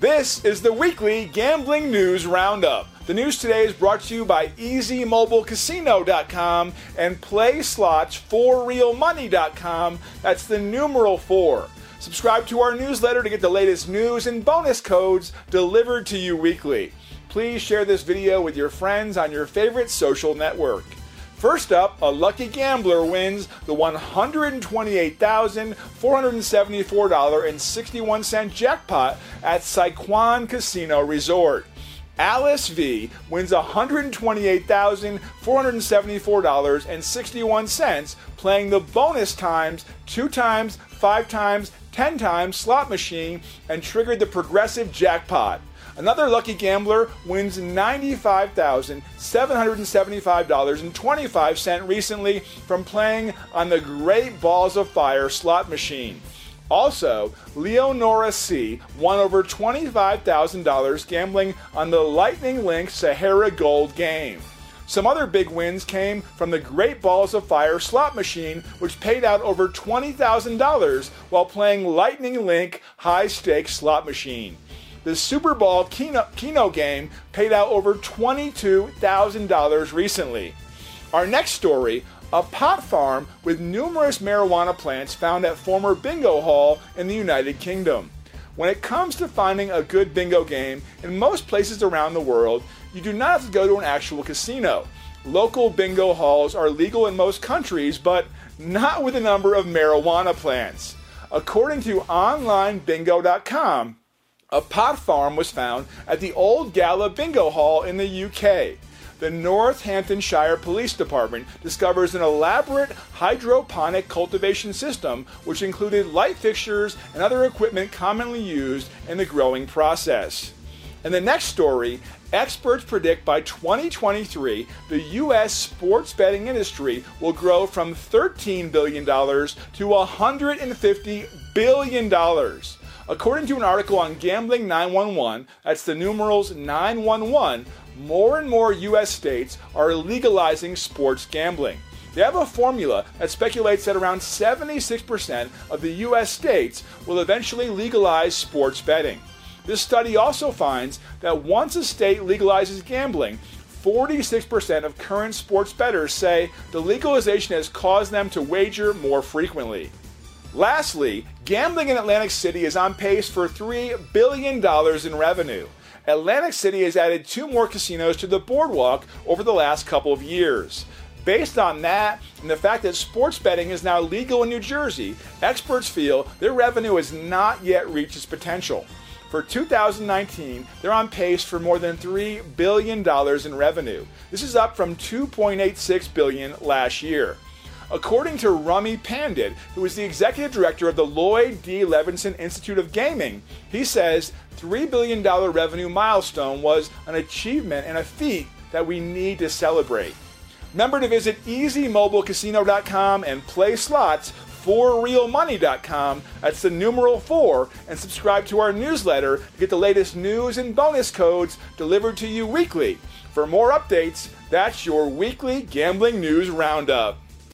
This is the weekly gambling news roundup. The news today is brought to you by EasyMobileCasino.com and PlaySlots4RealMoney.com. That's the numeral four. Subscribe to our newsletter to get the latest news and bonus codes delivered to you weekly. Please share this video with your friends on your favorite social network. First up, a lucky gambler wins the $128,474.61 jackpot at Sycuan Casino Resort. Alice V wins $128,474.61 playing the bonus times, two times, five times, ten times slot machine and triggered the progressive jackpot. Another lucky gambler wins $95,775.25 recently from playing on the Great Balls of Fire slot machine. Also, Leonora C. won over $25,000 gambling on the Lightning Link Sahara Gold game. Some other big wins came from the Great Balls of Fire slot machine, which paid out over $20,000 while playing Lightning Link high stakes slot machine. The Super Bowl Keno, game paid out over $22,000 recently. Our next story a pot farm with numerous marijuana plants found at former bingo hall in the United Kingdom. When it comes to finding a good bingo game, in most places around the world, you do not have to go to an actual casino. Local bingo halls are legal in most countries, but not with a number of marijuana plants. According to OnlineBingo.com, a pot farm was found at the Old Gala Bingo Hall in the UK. The Northamptonshire Police Department discovers an elaborate hydroponic cultivation system which included light fixtures and other equipment commonly used in the growing process. In the next story, experts predict by 2023 the U.S. sports betting industry will grow from $13 billion to $150 billion. According to an article on Gambling 911, that's the numerals 911, more and more U.S. states are legalizing sports gambling. They have a formula that speculates that around 76% of the U.S. states will eventually legalize sports betting. This study also finds that once a state legalizes gambling, 46% of current sports bettors say the legalization has caused them to wager more frequently. Lastly, gambling in Atlantic City is on pace for $3 billion in revenue. Atlantic City has added two more casinos to the boardwalk over the last couple of years. Based on that and the fact that sports betting is now legal in New Jersey, experts feel their revenue has not yet reached its potential. For 2019, they're on pace for more than $3 billion in revenue. This is up from 2.86 billion last year. According to Rummy Pandit, who is the executive director of the Lloyd D. Levenson Institute of Gaming, he says $3 billion revenue milestone was an achievement and a feat that we need to celebrate. Remember to visit easymobilecasino.com and play slots for realmoney.com. That's the numeral four, and subscribe to our newsletter to get the latest news and bonus codes delivered to you weekly. For more updates, that's your weekly gambling news roundup.